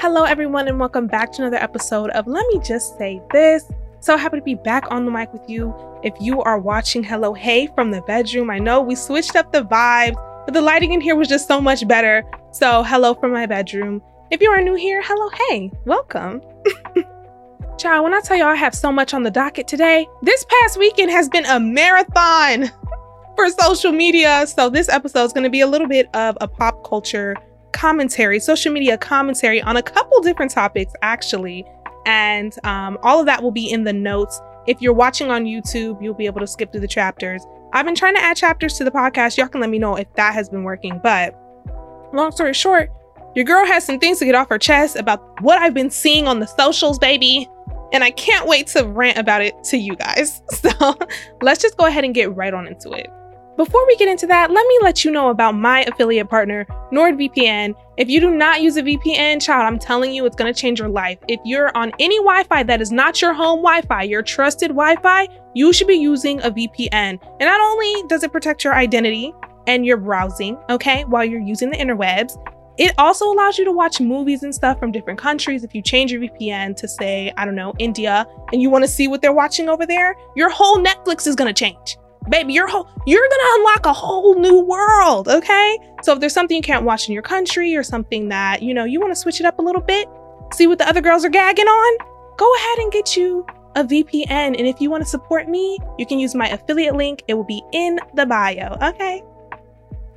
Hello, everyone, and welcome back to another episode of Let Me Just Say This. So happy to be back on the mic with you. If you are watching Hello Hey from the bedroom, I know we switched up the vibes, but the lighting in here was just so much better. So, hello from my bedroom. If you are new here, hello hey, welcome. Child, when I tell y'all I have so much on the docket today, this past weekend has been a marathon for social media. So, this episode is going to be a little bit of a pop culture commentary, social media commentary on a couple different topics, actually. And um, all of that will be in the notes. If you're watching on YouTube, you'll be able to skip through the chapters. I've been trying to add chapters to the podcast. Y'all can let me know if that has been working. But long story short, your girl has some things to get off her chest about what I've been seeing on the socials, baby. And I can't wait to rant about it to you guys. So let's just go ahead and get right on into it. Before we get into that, let me let you know about my affiliate partner, NordVPN. If you do not use a VPN, child, I'm telling you, it's to change your life. If you're on any Wi Fi that is not your home Wi Fi, your trusted Wi Fi, you should be using a VPN. And not only does it protect your identity and your browsing, okay, while you're using the interwebs, it also allows you to watch movies and stuff from different countries. If you change your VPN to, say, I don't know, India, and you want to see what they're watching over there, your whole Netflix is to change baby you're whole you're gonna unlock a whole new world okay? So if there's something you can't watch in your country or something that you know you want to switch it up a little bit see what the other girls are gagging on go ahead and get you a vpn and if you want to support me you can use my affiliate link. It will be in the bio okay?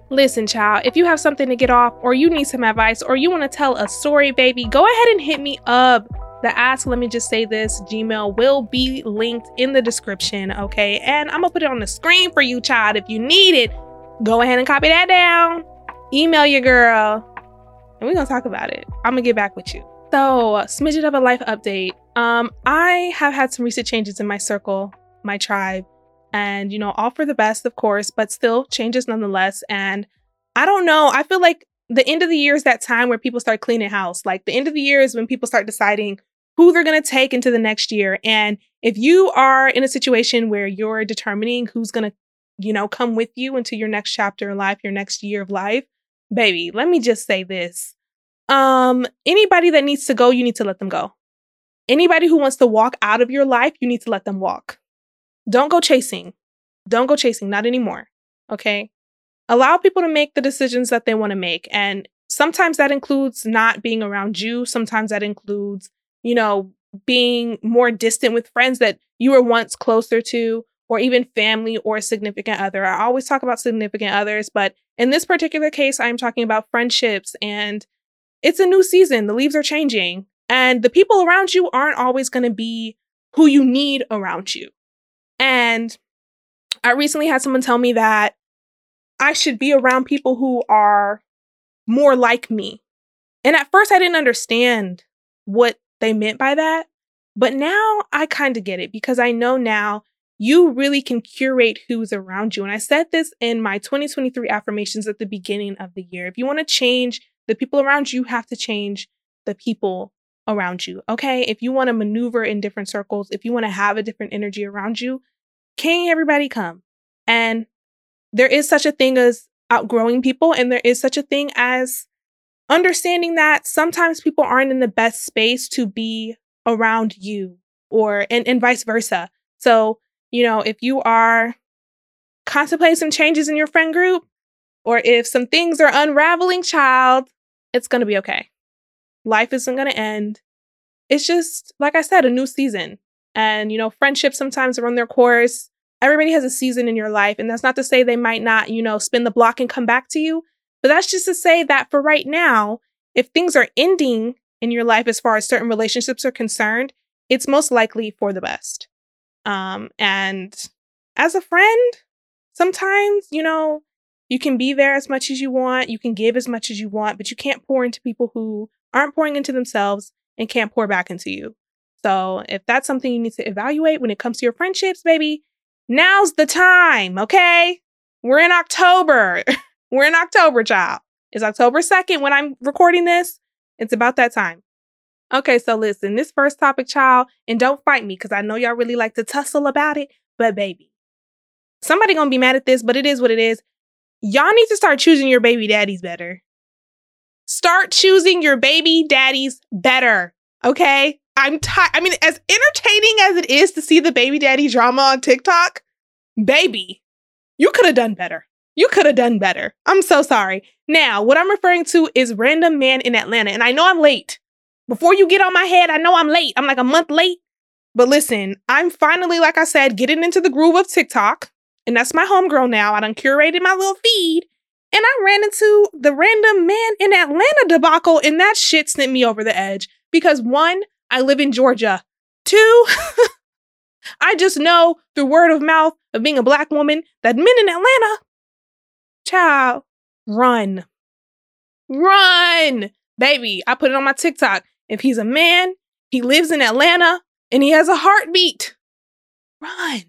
Listen, child, if you have something to get off, or you need some advice, or you want to tell a story, baby, go ahead and hit me up the ask, let me just say this Gmail will be linked in the description, okay? And I'm gonna put it on the screen for you, child. If you need it, go ahead and copy that down. Email your girl, and we're gonna talk about it. I'm gonna get back with you. So, smidget of a life update. Um, I have had some recent changes in my circle, my tribe, and you know, all for the best, of course, but still changes nonetheless. And I don't know, I feel like the end of the year is that time where people start cleaning house. Like the end of the year is when people start deciding who they're going to take into the next year. And if you are in a situation where you're determining who's going to, you know, come with you into your next chapter in life, your next year of life, baby, let me just say this. Um, anybody that needs to go, you need to let them go. Anybody who wants to walk out of your life, you need to let them walk. Don't go chasing. Don't go chasing, not anymore. Okay? Allow people to make the decisions that they want to make. And sometimes that includes not being around you. Sometimes that includes you know, being more distant with friends that you were once closer to, or even family or significant other. I always talk about significant others, but in this particular case, I'm talking about friendships and it's a new season. The leaves are changing, and the people around you aren't always going to be who you need around you. And I recently had someone tell me that I should be around people who are more like me. And at first, I didn't understand what they meant by that. But now I kind of get it because I know now you really can curate who's around you. And I said this in my 2023 affirmations at the beginning of the year. If you want to change the people around you, you have to change the people around you. Okay. If you want to maneuver in different circles, if you want to have a different energy around you, can everybody come? And there is such a thing as outgrowing people, and there is such a thing as understanding that sometimes people aren't in the best space to be around you or and, and vice versa. So, you know, if you are contemplating some changes in your friend group or if some things are unraveling, child, it's to be okay. Life isn't to end. It's just, like I said, a new season. And, you know, friendships sometimes run their course. Everybody has a season in your life. And that's not to say they might not, you know, spin the block and come back to you. But that's just to say that for right now, if things are ending in your life as far as certain relationships are concerned, it's most likely for the best. Um, and as a friend, sometimes, you know, you can be there as much as you want, you can give as much as you want, but you can't pour into people who aren't pouring into themselves and can't pour back into you. So if that's something you need to evaluate when it comes to your friendships, baby, now's the time, okay? We're in October. We're in October, child. It's October 2nd when I'm recording this. It's about that time. Okay, so listen, this first topic, child, and don't fight me because I know y'all really like to tussle about it, but baby, somebody gonna be mad at this, but it is what it is. Y'all need to start choosing your baby daddies better. Start choosing your baby daddies better. Okay. I'm tired. I mean, as entertaining as it is to see the baby daddy drama on TikTok, baby, you could have done better. You could have done better. I'm so sorry. Now, what I'm referring to is Random Man in Atlanta. And I know I'm late. Before you get on my head, I know I'm late. I'm like a month late. But listen, I'm finally, like I said, getting into the groove of TikTok. And that's my homegirl now. I done curated my little feed. And I ran into the Random Man in Atlanta debacle. And that shit sent me over the edge. Because one, I live in Georgia. Two, I just know through word of mouth of being a black woman that men in Atlanta, child, run. Run. Baby, I put it on my TikTok. If he's a man, he lives in Atlanta, and he has a heartbeat, run.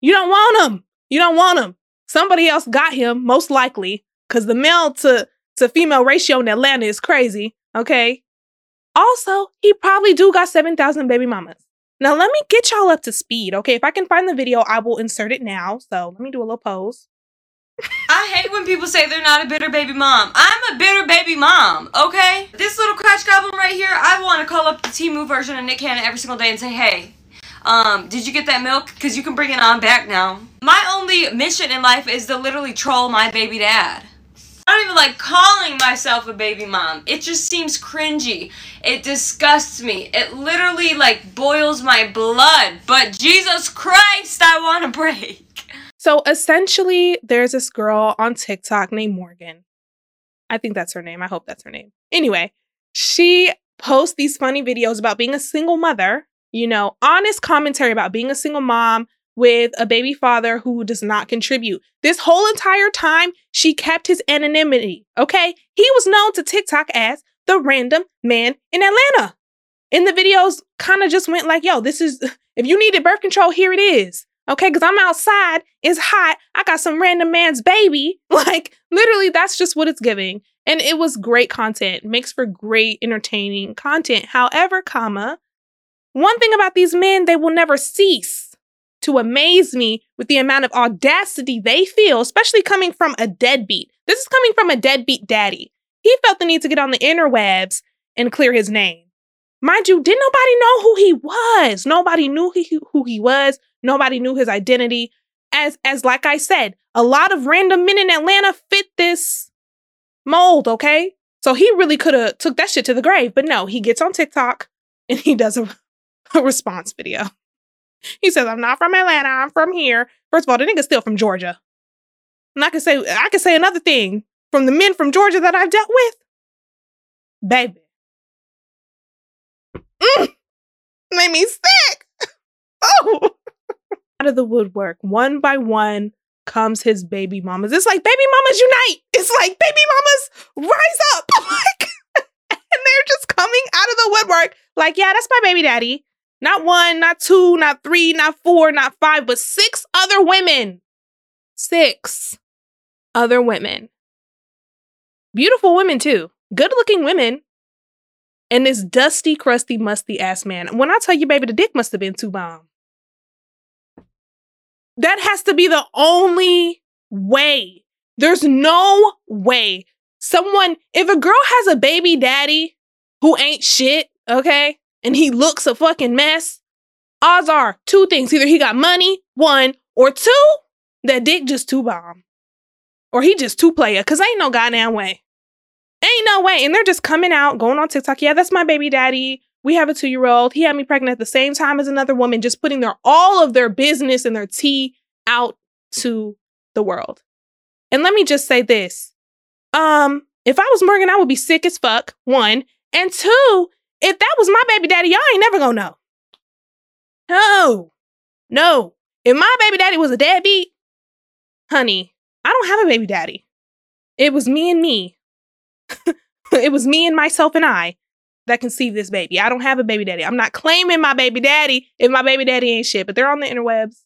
You don't want him. You don't want him. Somebody else got him, most likely, because the male to, to female ratio in Atlanta is crazy. Okay. Also, he probably do got 7,000 baby mamas. Now, let me get y'all up to speed, okay? If I can find the video, I will insert it now. So let me do a little pose. I hate when people say they're not a bitter baby mom. I'm a bitter baby mom, okay? This little crash goblin right here, I want to call up the Temu version of Nick Cannon every single day and say, hey, um, did you get that milk? Because you can bring it on back now. My only mission in life is to literally troll my baby dad. I don't even like calling myself a baby mom. It just seems cringy. It disgusts me. It literally like boils my blood. But Jesus Christ, I want to break. So essentially, there's this girl on TikTok named Morgan. I think that's her name. I hope that's her name. Anyway, she posts these funny videos about being a single mother, you know, honest commentary about being a single mom, with a baby father who does not contribute. This whole entire time, she kept his anonymity, okay? He was known to TikTok as the random man in Atlanta. And the videos kind of just went like, yo, this is, if you needed birth control, here it is. Okay, because I'm outside, it's hot, I got some random man's baby. Like, literally, that's just what it's giving. And it was great content, makes for great entertaining content. However, comma, one thing about these men, they will never cease to amaze me with the amount of audacity they feel, especially coming from a deadbeat. This is coming from a deadbeat daddy. He felt the need to get on the interwebs and clear his name. Mind you, didn't nobody know who he was. Nobody knew he, who he was. Nobody knew his identity. As as like I said, a lot of random men in Atlanta fit this mold, okay? So he really could have took that shit to the grave, but no, he gets on TikTok and he does a, a response video. He says, I'm not from Atlanta, I'm from here. First of all, the nigga's still from Georgia. And I can say I can say another thing from the men from Georgia that I've dealt with. Baby. Mm, made me sick. oh. Out of the woodwork, one by one comes his baby mamas. It's like baby mamas unite. It's like baby mamas rise up. And they're just coming out of the woodwork. Like, yeah, that's my baby daddy. Not one, not two, not three, not four, not five, but six other women. Six other women. Beautiful women, too. Good looking women. And this dusty, crusty, musty ass man. When I tell you, baby, the dick must have been too bomb. That has to be the only way. There's no way someone, if a girl has a baby daddy who ain't shit, okay, and he looks a fucking mess, odds are two things. Either he got money, one, or two, that dick just too bomb. Or he just too player, cause ain't no goddamn way. Ain't no way. And they're just coming out, going on TikTok. Yeah, that's my baby daddy. We have a two year old. He had me pregnant at the same time as another woman, just putting their all of their business and their tea out to the world. And let me just say this. Um, if I was Morgan, I would be sick as fuck, one. And two, if that was my baby daddy, y'all ain't never gonna know. No, no. If my baby daddy was a deadbeat, honey, I don't have a baby daddy. It was me and me. it was me and myself and I that conceived this baby. I don't have a baby daddy. I'm not claiming my baby daddy if my baby daddy ain't shit, but they're on the interwebs.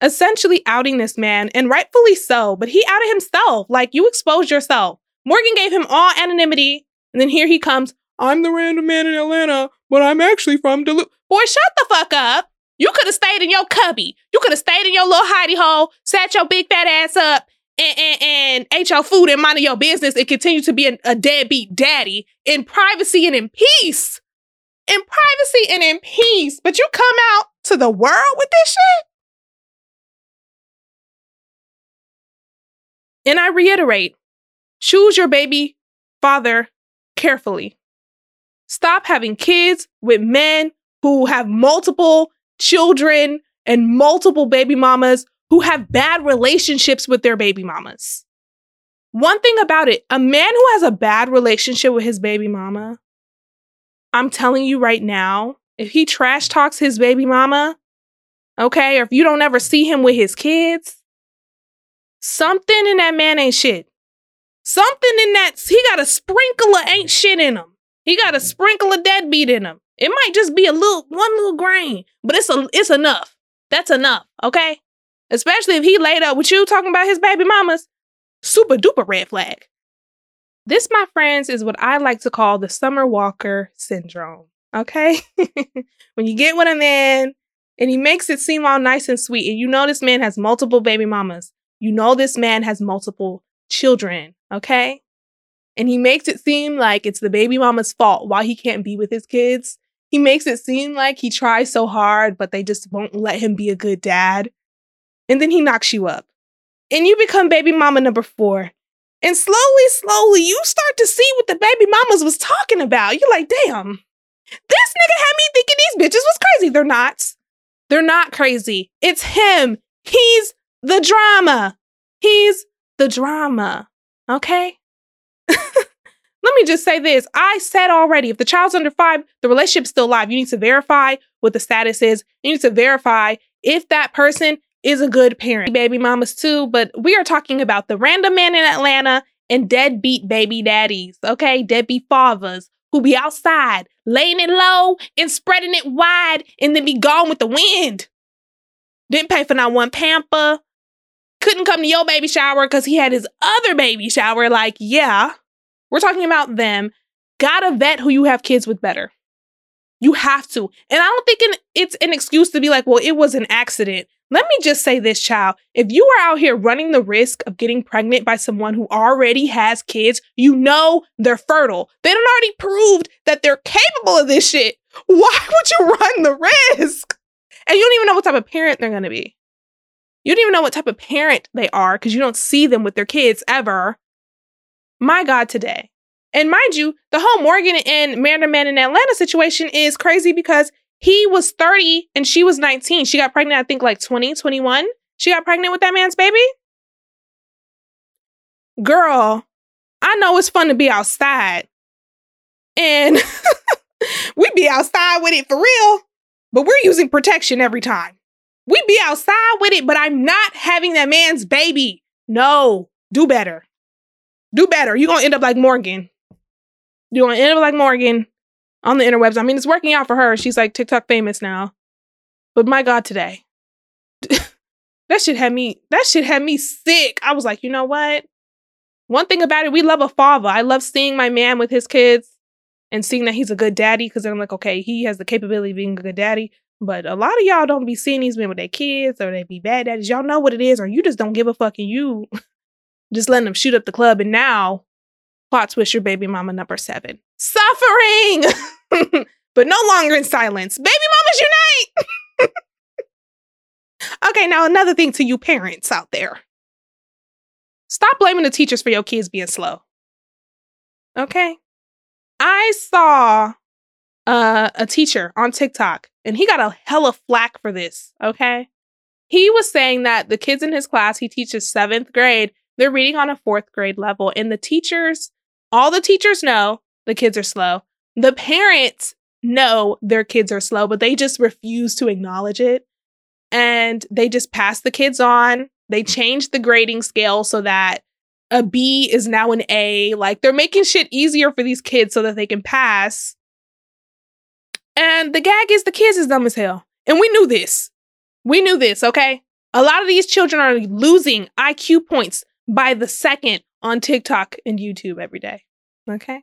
Essentially outing this man, and rightfully so, but he outed himself. Like, you exposed yourself. Morgan gave him all anonymity, and then here he comes. I'm the random man in Atlanta, but I'm actually from Duluth. Boy, shut the fuck up. You could have stayed in your cubby. You could have stayed in your little hidey hole, sat your big fat ass up, and, and, your food and minded your business and continue to be a, a deadbeat daddy in privacy and in peace. In privacy and in peace. But you come out to the world with this shit? And I reiterate choose your baby father carefully. Stop having kids with men who have multiple children and multiple baby mamas who have bad relationships with their baby mamas. One thing about it, a man who has a bad relationship with his baby mama, I'm telling you right now, if he trash talks his baby mama, okay, or if you don't ever see him with his kids, something in that man ain't shit. Something in that, he got a sprinkle of ain't shit in him. He got a sprinkle of deadbeat in him. It might just be a little, one little grain, but it's a, it's enough. That's enough, okay? Especially if he laid up with you talking about his baby mamas. Super duper red flag. This, my friends, is what I like to call the Summer Walker syndrome. Okay? when you get with a man and he makes it seem all nice and sweet, and you know this man has multiple baby mamas, you know this man has multiple children, okay? And he makes it seem like it's the baby mama's fault why he can't be with his kids. He makes it seem like he tries so hard, but they just won't let him be a good dad. And then he knocks you up. And you become baby mama number four. And slowly, slowly, you start to see what the baby mamas was talking about. You're like, damn, this nigga had me thinking these bitches was crazy. They're not. They're not crazy. It's him. He's the drama. He's the drama. Okay? Let me just say this. I said already, if the child's under five, the relationship's still alive. You need to verify what the status is. You need to verify if that person is a good parent. Baby mamas too, but we are talking about the random man in Atlanta and deadbeat baby daddies, okay? Deadbeat fathers who be outside laying it low and spreading it wide and then be gone with the wind. Didn't pay for not one pamper. Couldn't come to your baby shower because he had his other baby shower. Like, yeah, we're talking about them. Gotta vet who you have kids with better. You have to. And I don't think it's an excuse to be like, well, it was an accident. Let me just say this, child. If you are out here running the risk of getting pregnant by someone who already has kids, you know they're fertile. They don't already proved that they're capable of this shit. Why would you run the risk? And you don't even know what type of parent they're to be. You don't even know what type of parent they are because you don't see them with their kids ever. My God, today. And mind you, the whole Morgan and Married Man in Atlanta situation is crazy because he was 30 and she was 19. She got pregnant, I think, like 20, 21. She got pregnant with that man's baby. Girl, I know it's fun to be outside. And we be outside with it for real, but we're using protection every time. We be outside with it, but I'm not having that man's baby. No, do better. Do better. You're gonna end up like Morgan. You're gonna end up like Morgan on the interwebs. I mean, it's working out for her. She's like TikTok famous now. But my God, today. that shit had me, that shit had me sick. I was like, you know what? One thing about it, we love a father. I love seeing my man with his kids and seeing that he's a good daddy because then I'm like, okay, he has the capability of being a good daddy. But a lot of y'all don't be seeing these men with their kids or they be bad daddies. Y'all know what it is, or you just don't give a fuck and you just letting them shoot up the club. And now, plot twist your baby mama number seven suffering, but no longer in silence. Baby mamas unite. okay, now another thing to you parents out there. Stop blaming the teachers for your kids being slow. Okay? I saw uh, a teacher on TikTok and he got a hella flack for this, okay? He was saying that the kids in his class, he teaches seventh grade, they're reading on a fourth grade level. And the teachers, all the teachers know the kids are slow. The parents know their kids are slow, but they just refuse to acknowledge it. And they just pass the kids on. They change the grading scale so that a B is now an A. Like they're making shit easier for these kids so that they can pass. And the gag is the kids is dumb as hell. And we knew this. We knew this, okay? A lot of these children are losing IQ points by the second on TikTok and YouTube every day. Okay?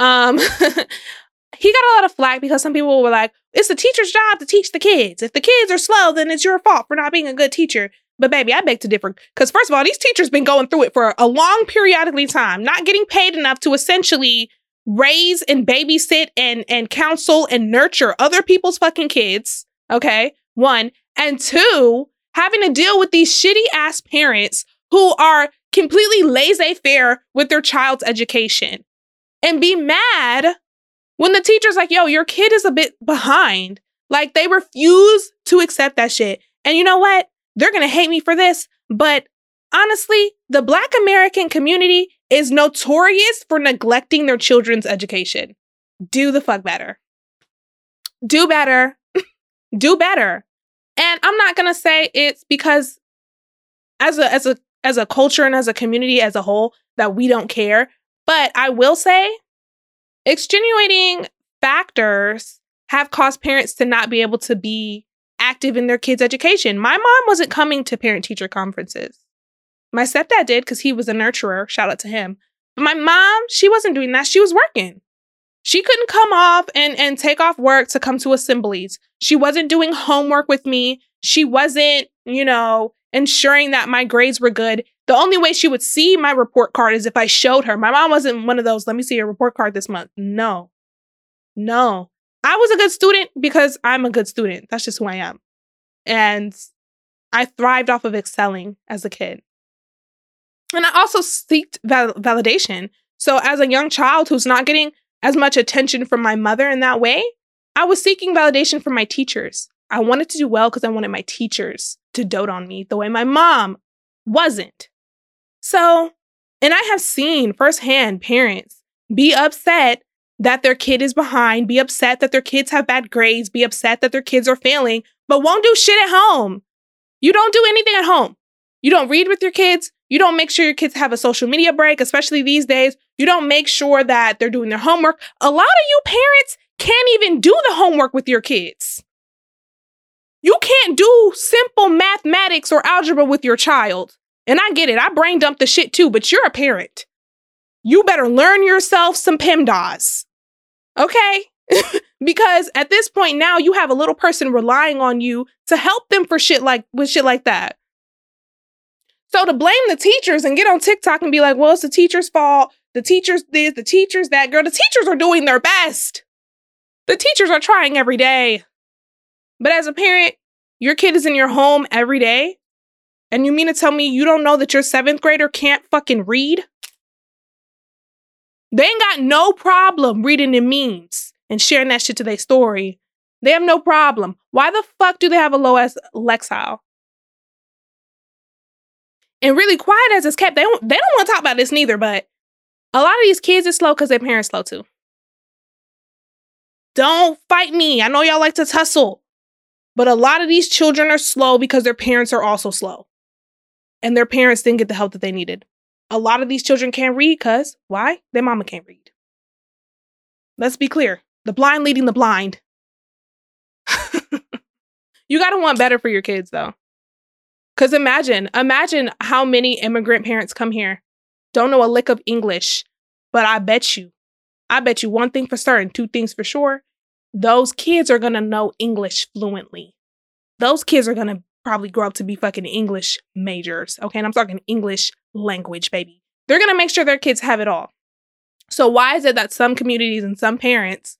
Um, he got a lot of flack because some people were like, it's the teacher's job to teach the kids. If the kids are slow, then it's your fault for not being a good teacher. But baby, I beg to differ. Because first of all, these teachers been going through it for a long periodically time, not getting paid enough to essentially raise and babysit and and counsel and nurture other people's fucking kids. Okay. One. And two, having to deal with these shitty ass parents who are completely laissez faire with their child's education and be mad when the teacher's like, yo, your kid is a bit behind. Like they refuse to accept that shit. And you know what? They're to hate me for this, but honestly, the Black American community is notorious for neglecting their children's education. Do the fuck better. Do better. Do better. And I'm not to say it's because as a as a as a culture and as a community as a whole that we don't care, but I will say extenuating factors have caused parents to not be able to be active in their kids' education. My mom wasn't coming to parent teacher conferences. My stepdad did because he was a nurturer. Shout out to him. But my mom, she wasn't doing that. She was working. She couldn't come off and, and take off work to come to assemblies. She wasn't doing homework with me. She wasn't, you know, ensuring that my grades were good. The only way she would see my report card is if I showed her. My mom wasn't one of those, let me see your report card this month. No. No. I was a good student because I'm a good student. That's just who I am. And I thrived off of excelling as a kid. And I also seeked val- validation. So, as a young child who's not getting as much attention from my mother in that way, I was seeking validation from my teachers. I wanted to do well because I wanted my teachers to dote on me the way my mom wasn't. So, and I have seen firsthand parents be upset that their kid is behind, be upset that their kids have bad grades, be upset that their kids are failing, but won't do shit at home. You don't do anything at home. You don't read with your kids. You don't make sure your kids have a social media break, especially these days. You don't make sure that they're doing their homework. A lot of you parents can't even do the homework with your kids. You can't do simple mathematics or algebra with your child. And I get it. I brain dump the shit too, but you're a parent. You better learn yourself some PEMDAS. Okay? because at this point now you have a little person relying on you to help them for shit like with shit like that. So to blame the teachers and get on TikTok and be like, well, it's the teacher's fault. The teachers this, the teachers that girl. The teachers are doing their best. The teachers are trying every day. But as a parent, your kid is in your home every day. And you mean to tell me you don't know that your seventh grader can't fucking read? They ain't got no problem reading the memes and sharing that shit to their story. They have no problem. Why the fuck do they have a low as Lexile? And really quiet as it's kept, they don't they don't want to talk about this neither, but a lot of these kids are slow because their parents slow too. Don't fight me. I know y'all like to tussle. But a lot of these children are slow because their parents are also slow. And their parents didn't get the help that they needed. A lot of these children can't read because why? Their mama can't read. Let's be clear the blind leading the blind. you got to want better for your kids though. Because imagine, imagine how many immigrant parents come here, don't know a lick of English, but I bet you, I bet you one thing for certain, two things for sure. Those kids are gonna know English fluently. Those kids are gonna probably grow up to be fucking English majors. Okay. And I'm talking English language, baby. They're gonna make sure their kids have it all. So, why is it that some communities and some parents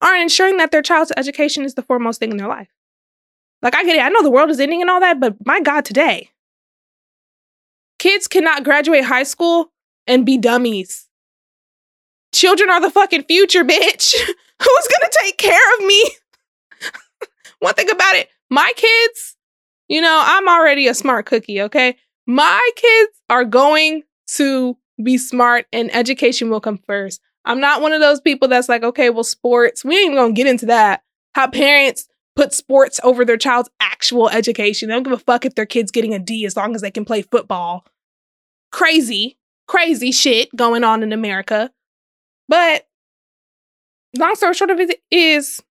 aren't ensuring that their child's education is the foremost thing in their life? Like, I get it. I know the world is ending and all that, but my God, today, kids cannot graduate high school and be dummies. Children are the fucking future, bitch. Who's gonna take care of me? One thing about it, my kids, you know, I'm already a smart cookie, okay? My kids are going to be smart and education will come first. I'm not one of those people that's like, okay, well, sports, we ain't gonna get into that. How parents put sports over their child's actual education. They don't give a fuck if their kid's getting a D as long as they can play football. Crazy, crazy shit going on in America. But long story short of it is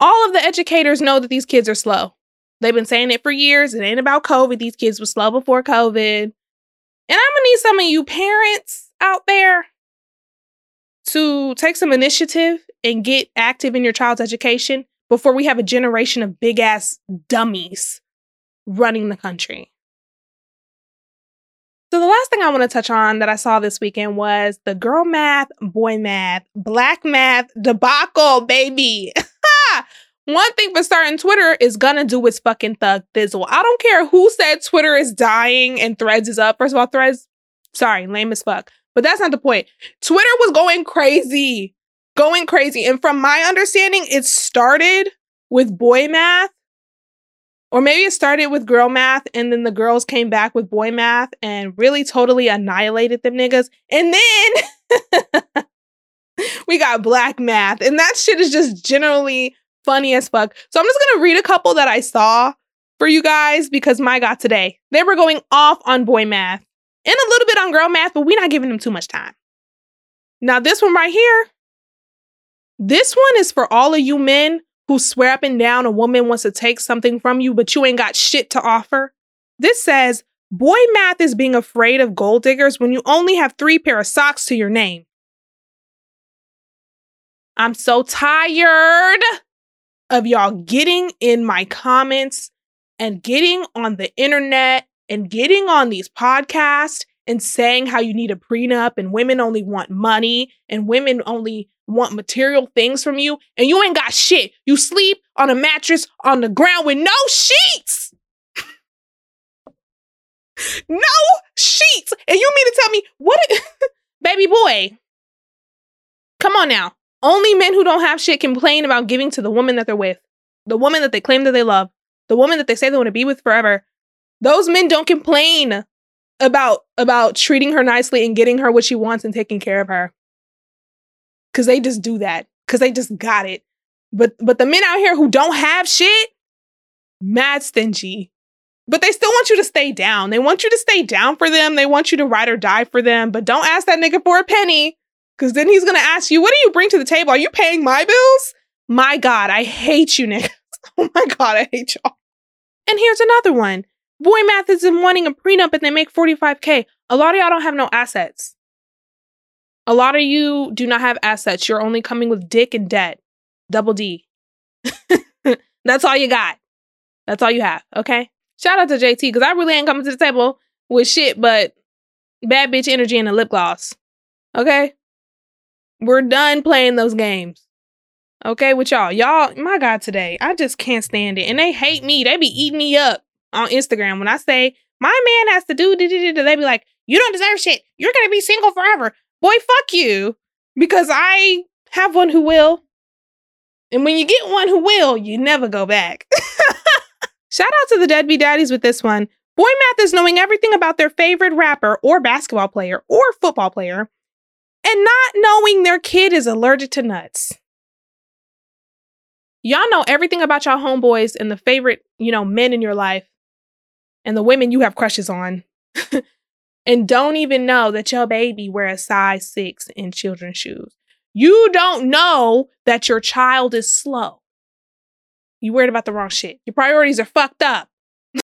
all of the educators know that these kids are slow. They've been saying it for years. It ain't about COVID. These kids were slow before COVID. And I'm gonna need some of you parents out there to take some initiative and get active in your child's education before we have a generation of big ass dummies running the country. So, the last thing I want to touch on that I saw this weekend was the girl math, boy math, black math debacle, baby. One thing for certain, Twitter is gonna do its fucking thug thizzle. I don't care who said Twitter is dying and Threads is up. First of all, Threads, sorry, lame as fuck. But that's not the point. Twitter was going crazy, going crazy. And from my understanding, it started with boy math, or maybe it started with girl math, and then the girls came back with boy math and really totally annihilated them niggas. And then we got black math, and that shit is just generally funny as fuck. So I'm just gonna read a couple that I saw for you guys because my God, today they were going off on boy math and a little bit on girl math, but we're not giving them too much time. Now, this one right here, this one is for all of you men who swear up and down a woman wants to take something from you, but you ain't got shit to offer. This says, Boy math is being afraid of gold diggers when you only have three pair of socks to your name. I'm so tired of y'all getting in my comments and getting on the internet and getting on these podcasts and saying how you need a prenup and women only want money and women only want material things from you and you ain't got shit. You sleep on a mattress on the ground with no sheets. no sheets. And you mean to tell me what baby boy? Come on now. Only men who don't have shit complain about giving to the woman that they're with, the woman that they claim that they love, the woman that they say they want to be with forever. Those men don't complain about about treating her nicely and getting her what she wants and taking care of her. Cuz they just do that cuz they just got it. But but the men out here who don't have shit, mad stingy. But they still want you to stay down. They want you to stay down for them. They want you to ride or die for them. But don't ask that nigga for a penny. Because then he's to ask you, what do you bring to the table? Are you paying my bills? My God, I hate you, niggas. oh my God, I hate y'all. And here's another one. Boy math is in wanting a prenup and they make 45K. A lot of y'all don't have no assets. A lot of you do not have assets. You're only coming with dick and debt. Double D. That's all you got. That's all you have. Okay. Shout out to JT because I really ain't coming to the table with shit but bad bitch energy and a lip gloss. Okay. We're done playing those games. Okay, with y'all. Y'all, my God, today, I just can't stand it. And they hate me. They be eating me up on Instagram when I say, my man has to do, they be like, you don't deserve shit. You're going to be single forever. Boy, fuck you. Because I have one who will. And when you get one who will, you never go back. Shout out to the deadbeat daddies with this one. Boy math is knowing everything about their favorite rapper or basketball player or football player and not knowing their kid is allergic to nuts. Y'all know everything about y'all homeboys and the favorite, you know, men in your life and the women you have crushes on. and don't even know that your baby wears size six in children's shoes. You don't know that your child is slow. You worried about the wrong shit. Your priorities are fucked up.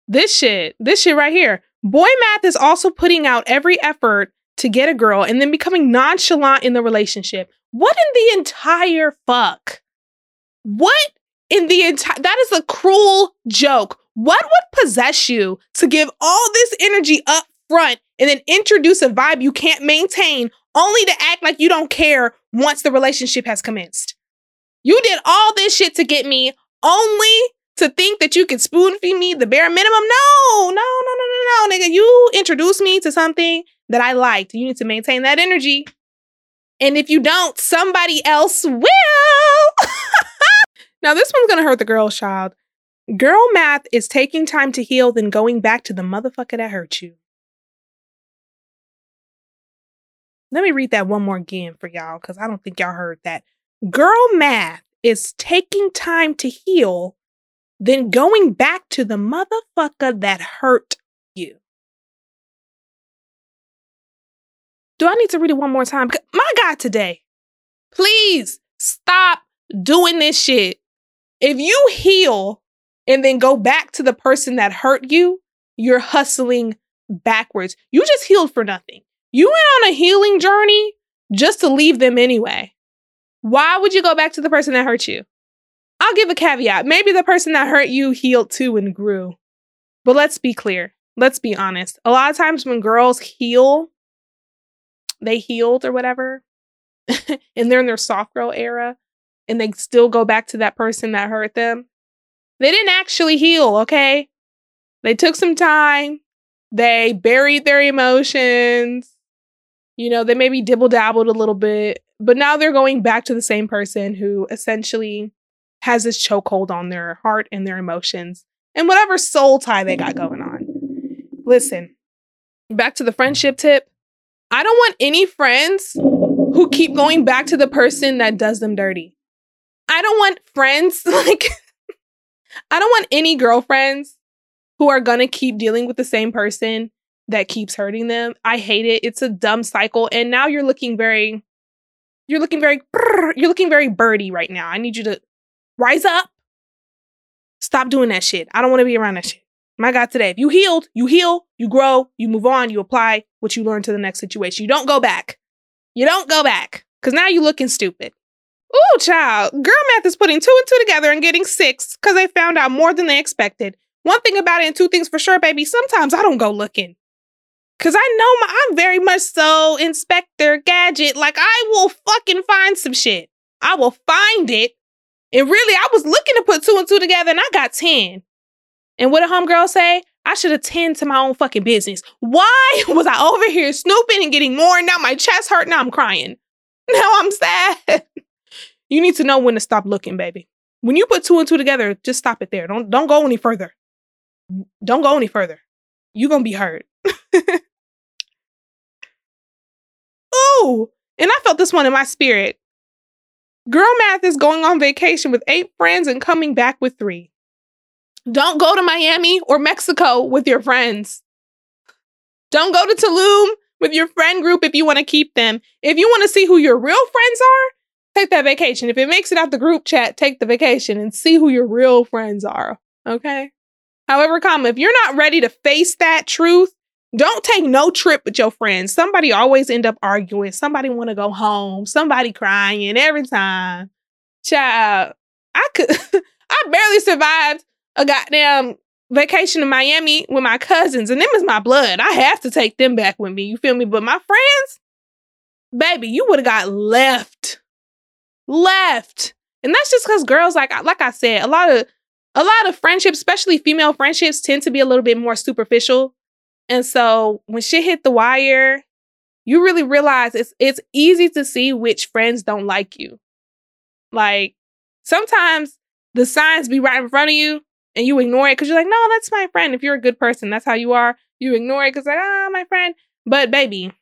this shit, this shit right here. Boy math is also putting out every effort to get a girl and then becoming nonchalant in the relationship. What in the entire fuck? What in the entire that is a cruel joke. What would possess you to give all this energy up front and then introduce a vibe you can't maintain only to act like you don't care once the relationship has commenced? You did all this shit to get me only to think that you could spoon feed me the bare minimum. No, no, no, no, no, no, nigga. You introduced me to something that I liked. You need to maintain that energy. And if you don't, somebody else will. now, this one's to hurt the girl's child. Girl math is taking time to heal, then going back to the motherfucker that hurt you. Let me read that one more again for y'all because I don't think y'all heard that. Girl math is taking time to heal, then going back to the motherfucker that hurt you. Do I need to read it one more time? My God, today, please stop doing this shit. If you heal and then go back to the person that hurt you, you're hustling backwards. You just healed for nothing. You went on a healing journey just to leave them anyway. Why would you go back to the person that hurt you? I'll give a caveat. Maybe the person that hurt you healed too and grew. But let's be clear. Let's be honest. A lot of times when girls heal, they healed or whatever, and they're in their soft girl era, and they still go back to that person that hurt them, they didn't actually heal, okay? They took some time, they buried their emotions, you know, they maybe dibble dabbled a little bit, but now they're going back to the same person who essentially has this chokehold on their heart and their emotions and whatever soul tie they got going on. Listen, back to the friendship tip. I don't want any friends who keep going back to the person that does them dirty. I don't want friends like I don't want any girlfriends who are going to keep dealing with the same person that keeps hurting them. I hate it. It's a dumb cycle and now you're looking very you're looking very you're looking very birdie right now. I need you to rise up. Stop doing that shit. I don't want to be around that shit. My God, today, if you healed, you heal, you grow, you move on, you apply what you learned to the next situation. You don't go back. You don't go back because now you're looking stupid. Ooh, child. Girl math is putting two and two together and getting six because they found out more than they expected. One thing about it and two things for sure, baby. Sometimes I don't go looking. Cause I know my, I'm very much so Inspector Gadget. Like I will fucking find some shit. I will find it. And really, I was looking to put two and two together and I got 10. And what did homegirl say? I should attend to my own fucking business. Why was I over here snooping and getting more? Now my chest hurt. Now I'm crying. Now I'm sad. you need to know when to stop looking, baby. When you put two and two together, just stop it there. Don't don't go any further. Don't go any further. You're gonna be hurt. Ooh, and I felt this one in my spirit. Girl math is going on vacation with eight friends and coming back with three. Don't go to Miami or Mexico with your friends. Don't go to Tulum with your friend group if you want to keep them. If you want to see who your real friends are, take that vacation. If it makes it out the group chat, take the vacation and see who your real friends are. Okay? However, comma, if you're not ready to face that truth, don't take no trip with your friends. Somebody always end up arguing. Somebody want to go home. Somebody crying every time. Child, I could I barely survived a goddamn vacation in Miami with my cousins, and them is my blood. I have to take them back with me. You feel me? But my friends, baby, you would have got left, left, and that's just because girls, like like I said, a lot of a lot of friendships, especially female friendships, tend to be a little bit more superficial. And so when shit hit the wire, you really realize it's it's easy to see which friends don't like you. Like sometimes the signs be right in front of you and you ignore it because you're like, no, that's my friend. If you're a good person, that's how you are. You ignore it because like, ah, oh, my friend. But baby,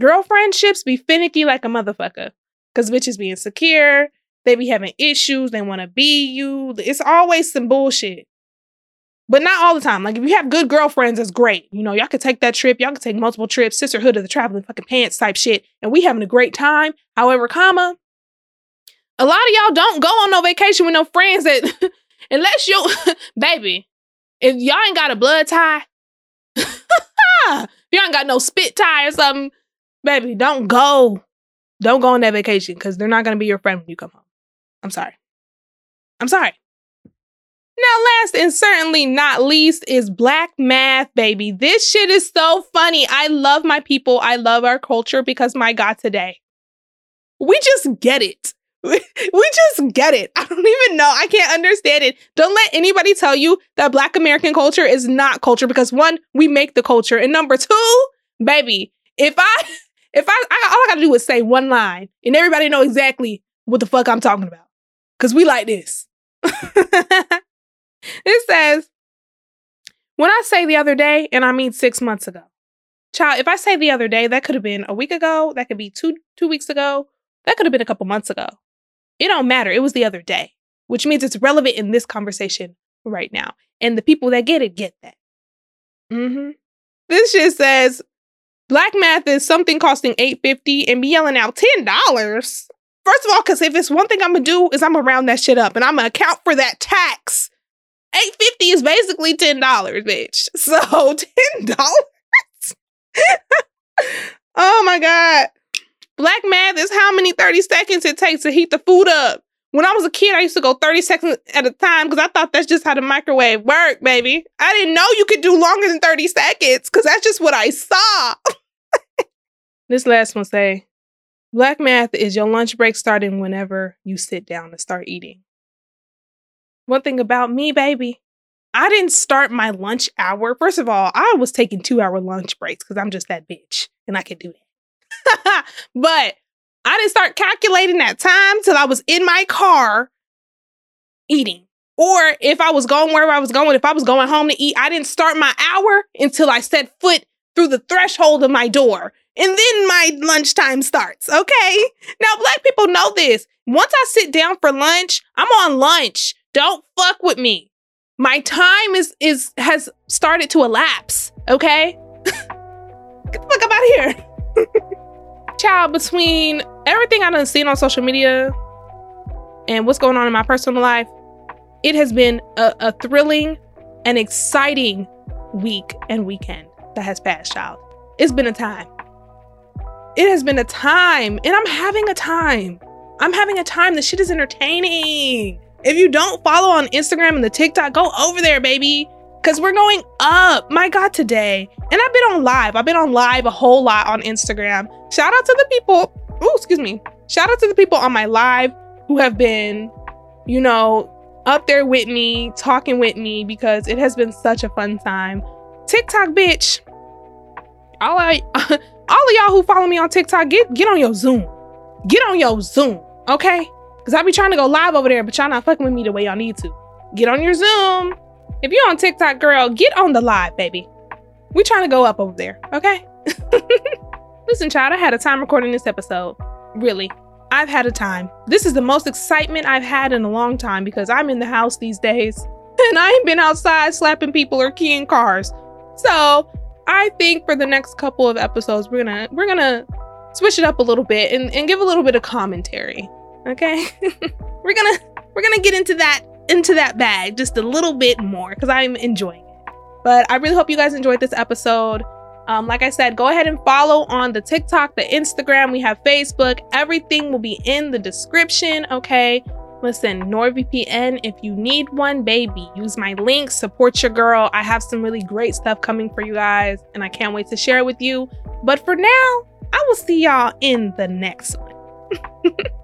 girlfriendships be finicky like a motherfucker. Cause bitches be insecure. They be having issues. They want to be you. It's always some bullshit. But not all the time. Like if you have good girlfriends, it's great. You know, y'all could take that trip. Y'all could take multiple trips, sisterhood of the traveling fucking pants type shit, and we having a great time. However, comma, a lot of y'all don't go on no vacation with no friends that unless you baby, if y'all ain't got a blood tie, y'all ain't got no spit tie or something, baby, don't go. Don't go on that vacation because they're not gonna be your friend when you come home. I'm sorry. I'm sorry. Now, last and certainly not least is black math, baby. This shit is so funny. I love my people. I love our culture because my God, today, we just get it. We just get it. I don't even know. I can't understand it. Don't let anybody tell you that Black American culture is not culture because one, we make the culture. And number two, baby, if I, if I, I all I gotta do is say one line and everybody know exactly what the fuck I'm talking about. Cause we like this. it says, when I say the other day, and I mean six months ago, child, if I say the other day, that could have been a week ago, that could be two two weeks ago, that could have been a couple months ago. It don't matter. It was the other day, which means it's relevant in this conversation right now. And the people that get it get that. Mm-hmm. This shit says black math is something costing eight fifty and be yelling out ten dollars. First of all, because if it's one thing I'm gonna do is I'm gonna round that shit up and I'm gonna account for that tax. Eight fifty is basically ten dollars, bitch. So ten dollars. oh my god. Black math is how many 30 seconds it takes to heat the food up. When I was a kid, I used to go 30 seconds at a time because I thought that's just how the microwave worked, baby. I didn't know you could do longer than 30 seconds because that's just what I saw. this last one say, Black math is your lunch break starting whenever you sit down to start eating. One thing about me, baby, I didn't start my lunch hour. First of all, I was taking two hour lunch breaks because I'm just that bitch and I could do that. but I didn't start calculating that time till I was in my car eating. Or if I was going wherever I was going, if I was going home to eat, I didn't start my hour until I set foot through the threshold of my door. And then my lunchtime starts, okay? Now, black people know this. Once I sit down for lunch, I'm on lunch. Don't fuck with me. My time is is has started to elapse, okay? Get the fuck up out of here. Child, between everything I done seen on social media and what's going on in my personal life, it has been a, a thrilling and exciting week and weekend that has passed, child. It's been a time. It has been a time, and I'm having a time. I'm having a time. The shit is entertaining. If you don't follow on Instagram and the TikTok, go over there, baby. Cause we're going up. My God, today. And I've been on live. I've been on live a whole lot on Instagram. Shout out to the people. Oh, excuse me. Shout out to the people on my live who have been, you know, up there with me, talking with me, because it has been such a fun time. TikTok, bitch. All I all of y'all who follow me on TikTok, get get on your Zoom. Get on your Zoom, okay? Because I be trying to go live over there, but y'all not fucking with me the way y'all need to. Get on your Zoom. If you're on TikTok, girl, get on the live, baby. We trying to go up over there, okay? Listen, child, I had a time recording this episode. Really. I've had a time. This is the most excitement I've had in a long time because I'm in the house these days and I ain't been outside slapping people or keying cars. So I think for the next couple of episodes, we're gonna we're gonna switch it up a little bit and, and give a little bit of commentary. Okay? we're gonna we're gonna get into that into that bag just a little bit more because I'm enjoying it. But I really hope you guys enjoyed this episode. Um, like I said, go ahead and follow on the TikTok, the Instagram, we have Facebook. Everything will be in the description, okay? Listen, NordVPN, if you need one, baby, use my link, support your girl. I have some really great stuff coming for you guys, and I can't wait to share it with you. But for now, I will see y'all in the next one.